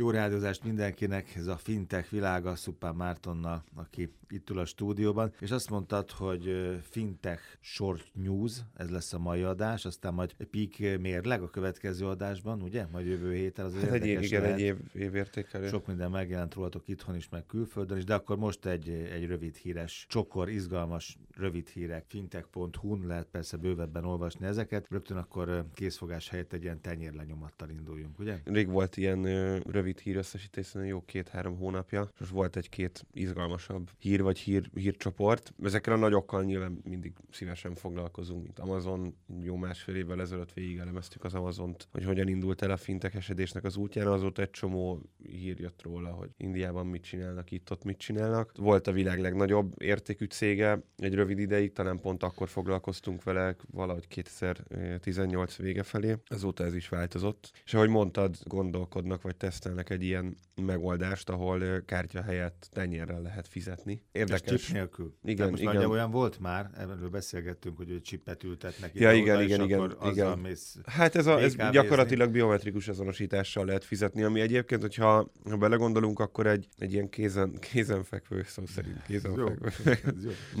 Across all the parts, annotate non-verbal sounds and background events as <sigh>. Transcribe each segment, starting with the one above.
Jó rádiózást mindenkinek, ez a fintech világa Szupán Mártonnal, aki itt ül a stúdióban, és azt mondtad, hogy fintech short news, ez lesz a mai adás, aztán majd peak mérleg a következő adásban, ugye? Majd jövő héten az hát egy év, igen, egy év, év értékelő. Sok minden megjelent rólatok itthon is, meg külföldön is, de akkor most egy, egy rövid híres, csokor, izgalmas, rövid hírek, fintech.hu-n lehet persze bővebben olvasni ezeket. Rögtön akkor készfogás helyett egy ilyen tenyérlenyomattal induljunk, ugye? Rég volt ilyen rövid hír összesítés, jó két-három hónapja. Most volt egy-két izgalmasabb hír vagy hír, hírcsoport. Ezekkel a nagyokkal nyilván mindig szívesen foglalkozunk, mint Amazon. Jó másfél évvel ezelőtt végig elemeztük az Amazont, hogy hogyan indult el a fintekesedésnek az útján. Azóta egy csomó hír jött róla, hogy Indiában mit csinálnak, itt-ott mit csinálnak. Volt a világ legnagyobb értékű cége egy rövid ideig, talán pont akkor foglalkoztunk vele, valahogy 2018 vége felé. Azóta ez is változott. És ahogy mondtad, gondolkodnak vagy tesztelnek egy ilyen megoldást, ahol kártya helyett tenyérrel lehet fizetni. Érdekes. chip nélkül. Igen, most igen. olyan volt már, erről beszélgettünk, hogy egy chipet ültetnek ja, igen, igen, igen, igen. Mész hát ez, a, ez gyakorlatilag biometrikus azonosítással lehet fizetni, ami egyébként, hogyha ha belegondolunk, akkor egy, egy ilyen kézen, kézenfekvő, szó szerint kézenfekvő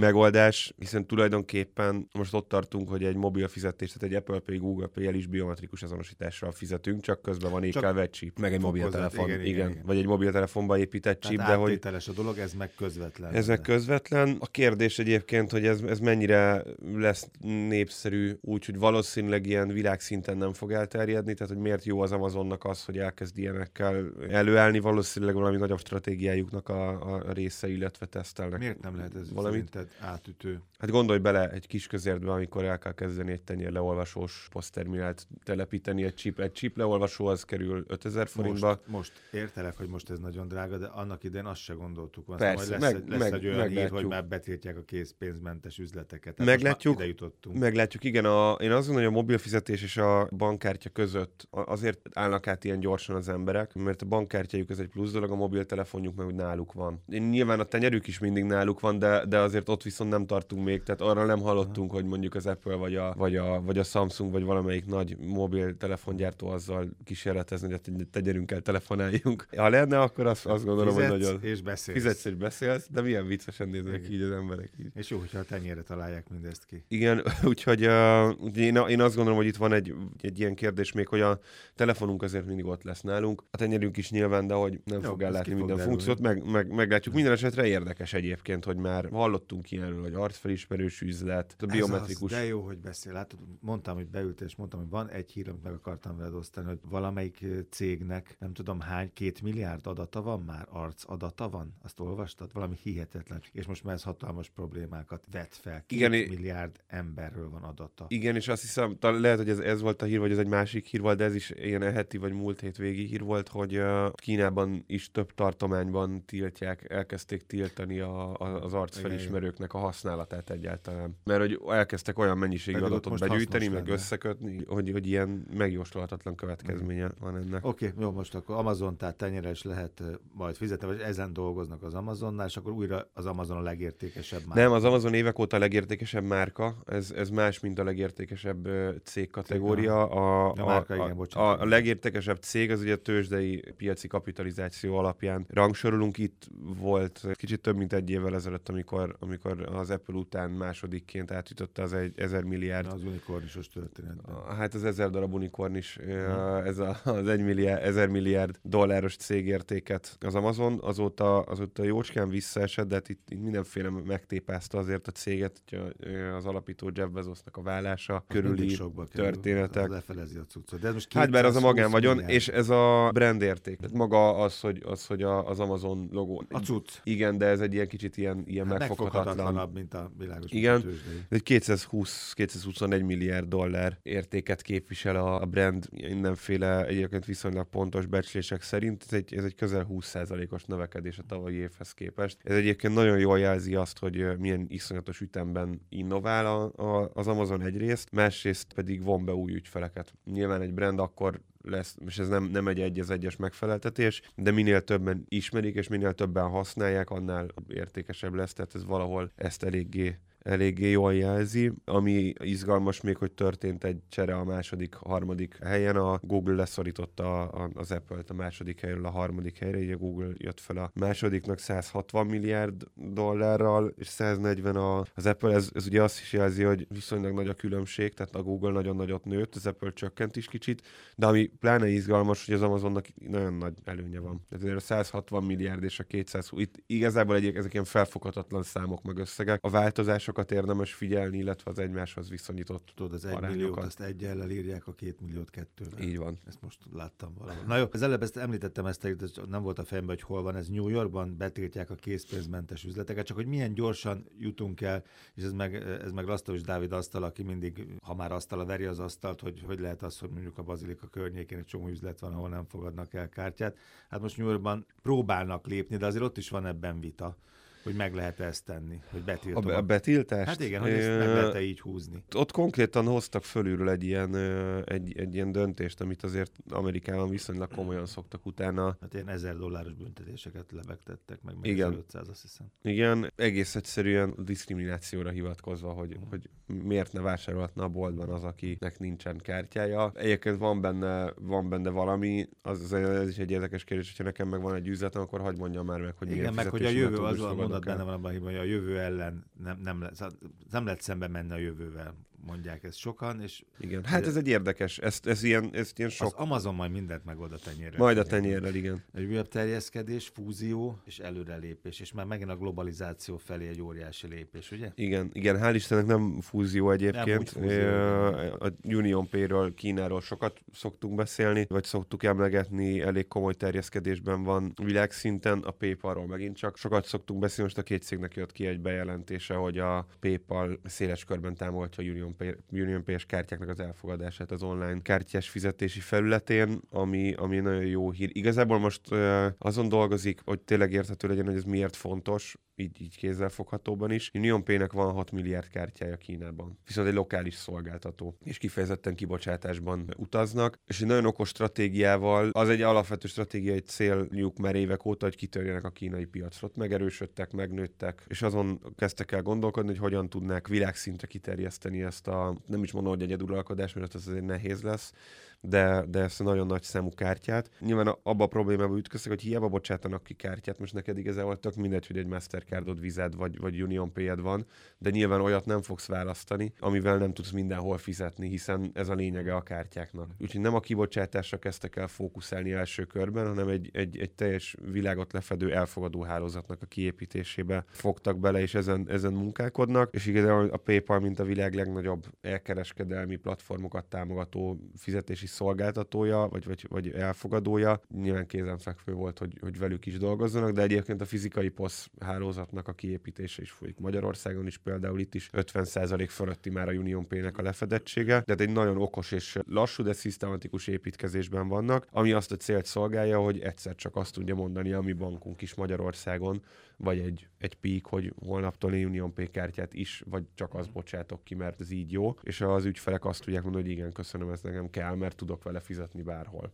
megoldás, hiszen tulajdonképpen most ott tartunk, hogy egy mobil fizetés, tehát egy Apple Pay, Google Pay-el is biometrikus azonosítással fizetünk, csak közben van ékelve egy chip, meg egy mobiltelefon. Igen, igen, igen. Vagy egy mobiltelefonba épített chip, de hogy... a dolog, ez meg közvetlen. Ez meg közvetlen. A kérdés egyébként, hogy ez, ez mennyire lesz népszerű, úgyhogy valószínűleg ilyen világszinten nem fog elterjedni, tehát hogy miért jó az Amazonnak az, hogy elkezd ilyenekkel előállni, valószínűleg valami nagyobb stratégiájuknak a, a része, illetve tesztelnek. Miért nem lehet ez valamit átütő? Hát gondolj bele egy kis közértbe, amikor el kell kezdeni egy tenyér leolvasós posztterminált telepíteni, egy chip, egy chip leolvasó az kerül 5000 forintba. Most, most értelek, hogy most ez nagyon drága, de annak idején azt se gondoltuk. Aztán Persze, majd lesz, meg, lesz meg, egy olyan hír, hogy már betiltják a készpénzmentes üzleteket. Tehát meglátjuk, ide jutottunk. meglátjuk, igen. A, én azt gondolom, hogy a mobil fizetés és a bankkártya között azért állnak át ilyen gyorsan az emberek, mert a bankkártyájuk ez egy plusz dolog, a mobiltelefonjuk meg úgy náluk van. Nyilván a tenyerük is mindig náluk van, de, de azért ott viszont nem tartunk még, tehát arra nem hallottunk, hogy mondjuk az Apple vagy a, vagy a, vagy a Samsung vagy valamelyik nagy mobiltelefongyártó azzal kísérletezni, hogy a tenyerünkkel telefonáljunk. <laughs> Ha lenne, akkor azt, azt gondolom, Fizetsz hogy nagyon... és beszélsz. Fizetsz és beszélsz, de milyen viccesen néznek így az emberek. Így. És jó, hogyha a tenyérre találják mindezt ki. Igen, <laughs> úgyhogy uh, én, én azt gondolom, hogy itt van egy, egy ilyen kérdés még, hogy a telefonunk azért mindig ott lesz nálunk. A tenyerünk is nyilván, de hogy nem jó, fog ellátni minden fog funkciót, meg, meg, meglátjuk. Minden esetre érdekes egyébként, hogy már hallottunk ilyenről, hogy arcfelismerős üzlet, a biometrikus. Az, de jó, hogy beszél. Látod, mondtam, hogy beült, és mondtam, hogy van egy hír, amit meg akartam veled osztani, hogy valamelyik cégnek, nem tudom hány, két milliárd adata van már, arc adata van? Azt olvastad? Valami hihetetlen. És most már ez hatalmas problémákat vet fel. Két Igen, milliárd emberről van adata. Igen, és azt hiszem, lehet, hogy ez, ez volt a hír, vagy ez egy másik hír volt, de ez is ilyen heti vagy múlt hét végi hír volt, hogy Kínában is több tartományban tiltják, elkezdték tiltani a, a, az arcfelismerőknek a használatát egyáltalán. Mert hogy elkezdtek olyan mennyiségű Pedig adatot begyűjteni, meg lenne. összekötni, hogy, hogy ilyen megjósolhatatlan következménye mm. van ennek. Oké, okay, jó, most akkor Amazon, tehát tenyeres lehet majd fizetni, vagy ezen dolgoznak az Amazonnál, és akkor újra az Amazon a legértékesebb márka. Nem, az Amazon évek óta a legértékesebb márka, ez, ez más, mint a legértékesebb cég kategória. A, a, a, márka, igen, a, a legértékesebb cég az ugye a tőzsdei piaci kapitalizáció alapján rangsorolunk. Itt volt kicsit több mint egy évvel ezelőtt, amikor, amikor az Apple után másodikként átütötte az egy ezer milliárd. Az unikornisos történet. Hát az ezer darab unikornis, hmm. ez a, az egy milliárd, ezer milliárd dolláros cégértéket az Amazon, azóta, azóta jócskán visszaesett, de hát itt, itt mindenféle megtépázta azért a céget, hogy az alapító Jeff Bezosnak a vállása körüli történetek. Lefelezi a cuccot. De ez most hát bár az a magán vagyon, és ez a brand érték. Tehát maga az, hogy, az, hogy a, az Amazon logó. A cucc. Igen, de ez egy ilyen kicsit ilyen, ilyen hát megfoghatatlan. mint a világos Igen, egy 220-221 milliárd dollár értéket képvisel a, a brand mindenféle egyébként viszonylag pontos becslések szerint. Ez egy, ez egy közel 20%-os növekedés a tavalyi évhez képest. Ez egyébként nagyon jól jelzi azt, hogy milyen iszonyatos ütemben innovál a, a, az Amazon egyrészt, másrészt pedig von be új ügyfeleket. Nyilván egy brand akkor lesz, és ez nem, nem egy egy az egyes megfeleltetés, de minél többen ismerik, és minél többen használják, annál értékesebb lesz, tehát ez valahol ezt eléggé eléggé jól jelzi. Ami izgalmas még, hogy történt egy csere a második, harmadik helyen. A Google leszorította az Apple-t a második helyről a harmadik helyre, így a Google jött fel a másodiknak 160 milliárd dollárral, és 140 a, az Apple. Ez, ez ugye azt is jelzi, hogy viszonylag nagy a különbség, tehát a Google nagyon nagyot nőtt, az Apple csökkent is kicsit, de ami pláne izgalmas, hogy az Amazonnak nagyon nagy előnye van. Tehát a 160 milliárd és a 200, itt igazából egyik, ezek ilyen felfoghatatlan számok meg összegek. A változásokat érdemes figyelni, illetve az egymáshoz viszonyított Tudod, az egy milliót, azt egyellel írják, a két milliót kettővel. Így van. Ezt most láttam valahol. Na jó, az előbb ezt említettem, ezt nem volt a fejemben, hogy hol van ez. New Yorkban betiltják a készpénzmentes üzleteket, csak hogy milyen gyorsan jutunk el, és ez meg, ez meg Lasztó és Dávid asztal, aki mindig, ha már asztal veri az asztalt, hogy hogy lehet az, hogy mondjuk a Bazilika környékén egy csomó üzlet van, ahol nem fogadnak el kártyát. Hát most New Yorkban próbálnak lépni, de azért ott is van ebben vita hogy meg lehet ezt tenni, hogy betiltom. A, a betiltást? Hát igen, hogy ezt meg lehet így húzni. Ott konkrétan hoztak fölülről egy ilyen, egy, egy ilyen döntést, amit azért Amerikában viszonylag komolyan szoktak utána. Hát ilyen ezer dolláros büntetéseket lebegtettek, meg még igen. 500, azt hiszem. Igen, egész egyszerűen diszkriminációra hivatkozva, hogy, uh-huh. hogy miért ne vásárolhatna a boltban az, akinek nincsen kártyája. Egyébként van benne, van benne valami, az, ez is egy érdekes kérdés, hogyha nekem meg van egy üzletem, akkor hagyd mondjam már meg, hogy Igen, meg hogy a jövő az, az mondat benne van abban, hogy a jövő ellen nem, nem, lehet, nem lehet szembe menni a jövővel mondják ezt sokan, és... Igen, hát ez egy érdekes, ez, ez, ilyen, ez ilyen sok... Az Amazon majd mindent megold a tenyérrel. Majd a tenyérrel, igen. Egy újabb terjeszkedés, fúzió és előrelépés, és már megint a globalizáció felé egy óriási lépés, ugye? Igen, igen, hál' Istennek nem fúzió egyébként. Nem, fúzió, a Union Pay-ről, Kínáról sokat szoktunk beszélni, vagy szoktuk emlegetni, elég komoly terjeszkedésben van világszinten, a PayPal-ról megint csak sokat szoktunk beszélni, most a két cégnek jött ki egy bejelentése, hogy a PayPal széles körben támogatja a Union Union Pay-es kártyáknak az elfogadását az online kártyás fizetési felületén, ami, ami nagyon jó hír. Igazából most uh, azon dolgozik, hogy tényleg érthető legyen, hogy ez miért fontos, így, így kézzelfoghatóban is. Union Pay-nek van 6 milliárd kártyája Kínában, viszont egy lokális szolgáltató, és kifejezetten kibocsátásban utaznak, és egy nagyon okos stratégiával, az egy alapvető stratégiai céljuk már évek óta, hogy kitörjenek a kínai piacra. Ott megerősödtek, megnőttek, és azon kezdtek el gondolkodni, hogy hogyan tudnák világszintre kiterjeszteni ezt a, nem is mondom, hogy egyeduralkodás, mert ez azért nehéz lesz, de, de ezt a nagyon nagy számú kártyát. Nyilván abba a problémába ütköztek, hogy hiába bocsátanak ki kártyát, most neked igazából tök mindegy, hogy egy Mastercardod, vized vagy, vagy Union pay van, de nyilván olyat nem fogsz választani, amivel nem tudsz mindenhol fizetni, hiszen ez a lényege a kártyáknak. Úgyhogy nem a kibocsátásra kezdtek el fókuszálni első körben, hanem egy, egy, egy teljes világot lefedő elfogadó hálózatnak a kiépítésébe fogtak bele, és ezen, ezen munkálkodnak, és igazából a PayPal, mint a világ legnagyobb elkereskedelmi platformokat támogató fizetési szolgáltatója, vagy, vagy, vagy elfogadója. Nyilván kézenfekvő volt, hogy, hogy velük is dolgozzanak, de egyébként a fizikai POS hálózatnak a kiépítése is folyik Magyarországon is, például itt is 50% fölötti már a Union Pay-nek a lefedettsége. Tehát egy nagyon okos és lassú, de szisztematikus építkezésben vannak, ami azt a célt szolgálja, hogy egyszer csak azt tudja mondani a mi bankunk is Magyarországon, vagy egy, egy pík, hogy holnaptól Union Pay kártyát is, vagy csak azt bocsátok ki, mert ez így jó, és az ügyfelek azt tudják mondani, hogy igen, köszönöm, ez nekem kell, mert tudok vele fizetni bárhol.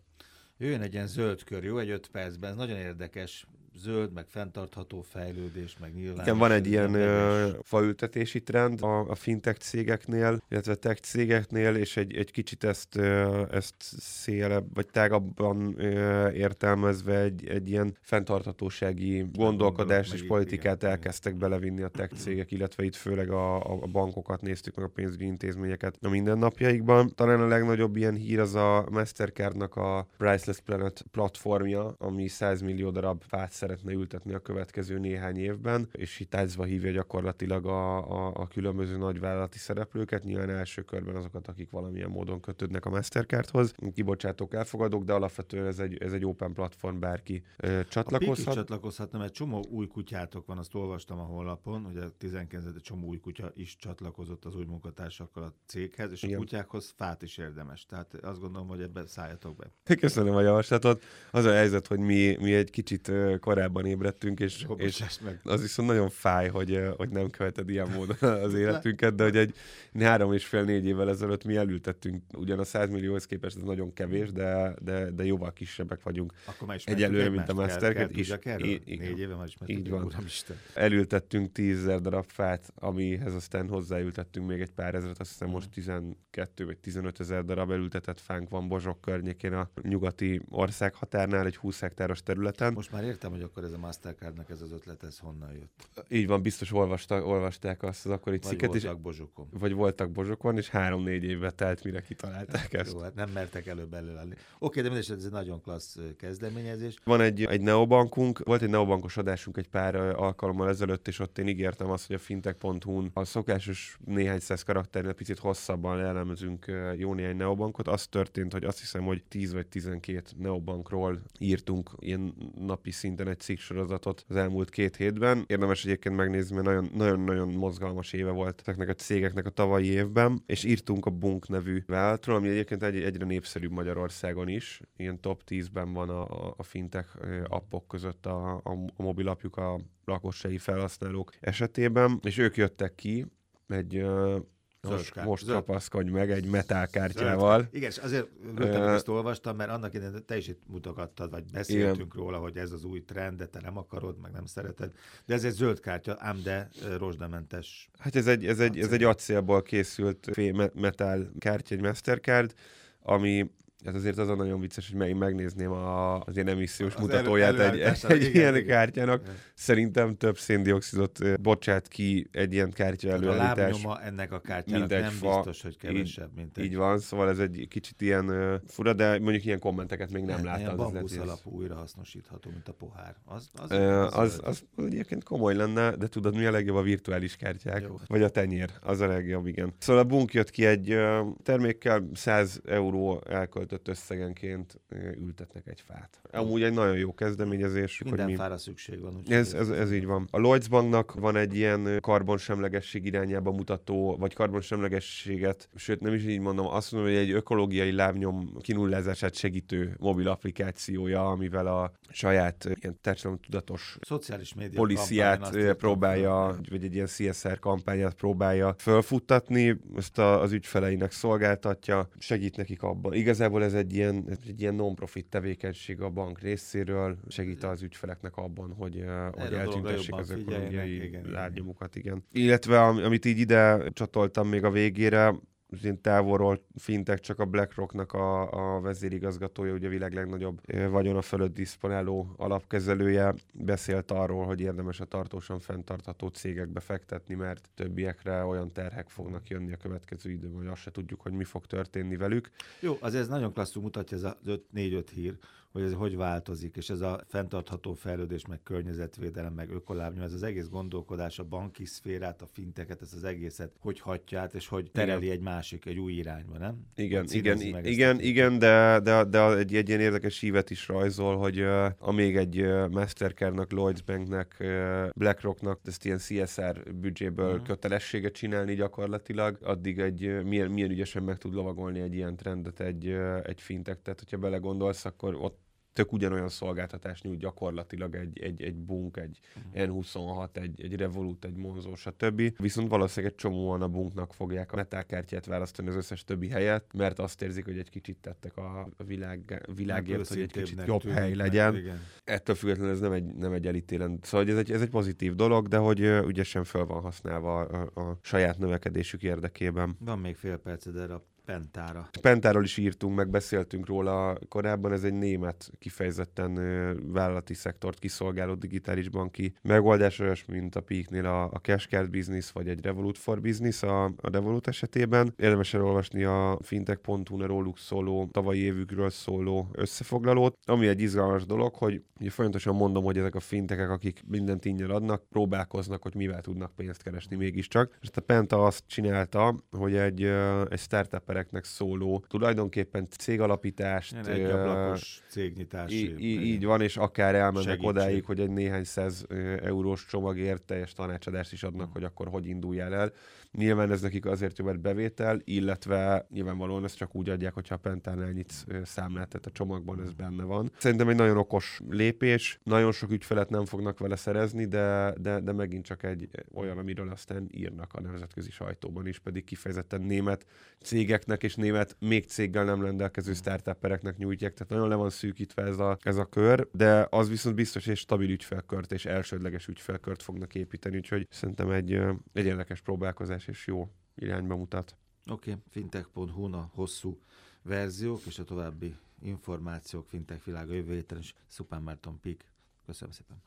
Jöjjön egy ilyen zöld kör, jó? Egy öt percben. Ez nagyon érdekes zöld, meg fenntartható fejlődés, meg nyilván. Igen, van egy ilyen ö, faültetési trend a, a fintech cégeknél, illetve tech cégeknél, és egy, egy kicsit ezt, ö, ezt szélebb, vagy tágabban ö, értelmezve egy, egy ilyen fenntarthatósági gondolkodást és politikát igen, elkezdtek igen. belevinni a tech cégek, illetve itt főleg a, a bankokat néztük, meg a pénzügyi intézményeket a mindennapjaikban. Talán a legnagyobb ilyen hír az a Mastercardnak a Priceless Planet platformja, ami 100 millió darab fát szeretne ültetni a következő néhány évben, és itt tázva hívja gyakorlatilag a, a, a különböző nagyvállalati szereplőket, nyilván első körben azokat, akik valamilyen módon kötődnek a Mastercardhoz, kibocsátók, elfogadók, de alapvetően ez egy, ez egy open platform, bárki ö, csatlakozhat. A csatlakozhatna, mert csomó új kutyátok van, azt olvastam a honlapon, hogy a 19. csomó új kutya is csatlakozott az új munkatársakkal a céghez, és Igen. a kutyákhoz fát is érdemes. Tehát azt gondolom, hogy ebben szálljatok be. Köszönöm a javaslatot. Az a helyzet, hogy mi, mi egy kicsit korábban ébredtünk, és, és meg. az viszont nagyon fáj, hogy, hogy nem követed ilyen módon <laughs> az életünket, de hogy egy három és fél négy évvel ezelőtt mi elültettünk, ugyan a 100 millióhoz képest ez nagyon kevés, de, de, de jóval kisebbek vagyunk. Akkor már Egyelőre, mint a Mastercard. Is, így, négy éve már Így van. Uramisten. Elültettünk 10 darab fát, amihez aztán hozzáültettünk még egy pár ezeret, azt hiszem hmm. most 12 vagy 15 ezer darab elültetett fánk van Bozsok környékén a nyugati ország határnál, egy 20 hektáros területen. Most már értem, hogy akkor ez a Mastercardnak ez az ötlet, ez honnan jött. Így van, biztos olvasta, olvasták azt az akkori cikket. Vagy voltak Bozsokon. Vagy voltak Bozsokon, és három-négy évbe telt, mire kitalálták ezt. Jó, hát nem mertek előbb előállni. Oké, de mindesetre ez egy nagyon klassz kezdeményezés. Van egy, egy neobankunk, volt egy neobankos adásunk egy pár alkalommal ezelőtt, és ott én ígértem azt, hogy a fintech.hu-n a szokásos néhány száz karakternél picit hosszabban elemzünk jó néhány neobankot. Az történt, hogy azt hiszem, hogy 10 vagy 12 neobankról írtunk ilyen napi szinten egy cikk sorozatot az elmúlt két hétben. Érdemes egyébként megnézni, mert nagyon-nagyon mozgalmas éve volt ezeknek a cégeknek a tavalyi évben, és írtunk a Bunk nevű vállalatról, ami egyébként egy, egyre népszerűbb Magyarországon is. Ilyen top 10-ben van a, a, fintech appok között a, a, a mobilapjuk a lakossági felhasználók esetében, és ők jöttek ki egy most, most zöld. kapaszkodj meg egy metálkártyával. Zöld. Igen, és azért rögtön uh, ezt olvastam, mert annak idején te is itt mutogattad, vagy beszéltünk igen. róla, hogy ez az új trend, de te nem akarod, meg nem szereted. De ez egy zöld kártya, ám de rozsdamentes. Hát ez egy, ez egy, ez egy acélból készült metál kártya, egy Mastercard, ami Hát azért az a nagyon vicces, hogy meg, megnézném a, az ilyen emissziós az mutatóját elő, egy, egy igen, ilyen igen. kártyának. Igen. Szerintem több széndiokszidot bocsát ki egy ilyen kártya előállítás. A lábnyoma ennek a kártyának nem fa, biztos, hogy kevesebb, mint egy... Így van, szóval ez egy kicsit ilyen uh, fura, de mondjuk ilyen kommenteket még nem hát, láttam. Ilyen bambusz alapú újrahasznosítható, mint a pohár. Az, az, uh, az, az, az, az egyébként komoly lenne, de tudod, mi a legjobb a virtuális kártyák? Jó. Vagy a tenyér, az a legjobb, igen. Szóval a Bunk jött ki egy uh, termékkel 100 euró elkölt elköltött összegenként ültetnek egy fát. Amúgy egy nagyon jó kezdeményezés. Minden hogy mi... fára szükség van. Ez, ez, ez, így van. A Lloyds Banknak van egy ilyen karbonsemlegesség irányába mutató, vagy karbonsemlegességet, sőt nem is így mondom, azt mondom, hogy egy ökológiai lábnyom kinullázását segítő mobil applikációja, amivel a saját ilyen társadalom tudatos szociális média policiát próbálja, vagy egy ilyen CSR kampányát próbálja fölfuttatni, ezt a, az ügyfeleinek szolgáltatja, segít nekik abban. Igazából ez egy ilyen, egy ilyen non-profit tevékenység a bank részéről, segít az ügyfeleknek abban, hogy, hogy eltüntessék az ökológiai lábnyomukat, igen. Illetve amit így ide csatoltam még a végére, én távolról fintek csak a BlackRocknak a, a vezérigazgatója, ugye a világ legnagyobb vagyona fölött diszponáló alapkezelője beszélt arról, hogy érdemes a tartósan fenntartható cégekbe fektetni, mert többiekre olyan terhek fognak jönni a következő időben, hogy azt se tudjuk, hogy mi fog történni velük. Jó, azért ez nagyon klasszul mutatja ez a 4-5 hír, hogy ez hogy változik, és ez a fenntartható fejlődés, meg környezetvédelem, meg ökolábnyom, ez az egész gondolkodás, a banki szférát, a finteket, ez az egészet hogy hatja át, és hogy tereli igen. egy másik, egy új irányba, nem? Igen, igen, igen, igen, de, de, de egy, egy ilyen érdekes ívet is rajzol, hogy uh, amíg egy uh, Mastercardnak, Lloyds Banknek, uh, BlackRocknak ezt ilyen CSR büdzséből uh-huh. kötelességet csinálni gyakorlatilag, addig egy uh, milyen, milyen ügyesen meg tud lovagolni egy ilyen trendet egy, uh, egy fintek. Tehát, hogyha belegondolsz, akkor ott tök ugyanolyan szolgáltatást nyújt gyakorlatilag egy, egy, egy Bunk, egy uh-huh. N26, egy, egy Revolut, egy Monzo, stb. Viszont valószínűleg egy csomóan a Bunknak fogják a metálkártyát választani az összes többi helyet, mert azt érzik, hogy egy kicsit tettek a világ, világért, hogy egy kicsit jobb hely legyen. Igen. Ettől függetlenül ez nem egy, nem egy elítélen. Szóval ez egy, ez egy pozitív dolog, de hogy ügyesen fel van használva a, a saját növekedésük érdekében. Van még fél perced erre a Pentára. Pentáról is írtunk, meg beszéltünk róla korábban, ez egy német kifejezetten vállalati szektort kiszolgáló digitális banki megoldás, olyas, mint a Peaknél a, a Cashcard Business, vagy egy Revolut for Business a, a Revolut esetében. Érdemes elolvasni a fintech.hu-n róluk szóló, tavalyi évükről szóló összefoglalót, ami egy izgalmas dolog, hogy ugye folyamatosan mondom, hogy ezek a fintekek, akik mindent ingyen adnak, próbálkoznak, hogy mivel tudnak pénzt keresni mégiscsak. És a Penta azt csinálta, hogy egy, egy startup startuppereknek szóló, tulajdonképpen cégalapítást. Ilyen egy ablakos cégnyitás. Így, így van, és akár elmennek segítség. odáig, hogy egy néhány száz eurós csomagért teljes tanácsadást is adnak, hmm. hogy akkor hogy induljál el. Nyilván ez nekik azért jó, mert bevétel, illetve nyilvánvalóan ezt csak úgy adják, hogyha a Pentánál nyitsz számlát, tehát a csomagban ez benne van. Szerintem egy nagyon okos lépés, nagyon sok ügyfelet nem fognak vele szerezni, de, de, de megint csak egy olyan, amiről aztán írnak a nemzetközi sajtóban is, pedig kifejezetten német cégeknek és német még céggel nem rendelkező startuppereknek nyújtják, tehát nagyon le van szűkítve ez a, ez a kör, de az viszont biztos, hogy stabil ügyfelkört és elsődleges ügyfelkört fognak építeni, úgyhogy szerintem egy, egy érdekes próbálkozás és jó irányba mutat. Oké, okay. fintech.hu a hosszú verziók és a további információk fintech világa jövő héten is. Szupán Márton Pik. Köszönöm szépen.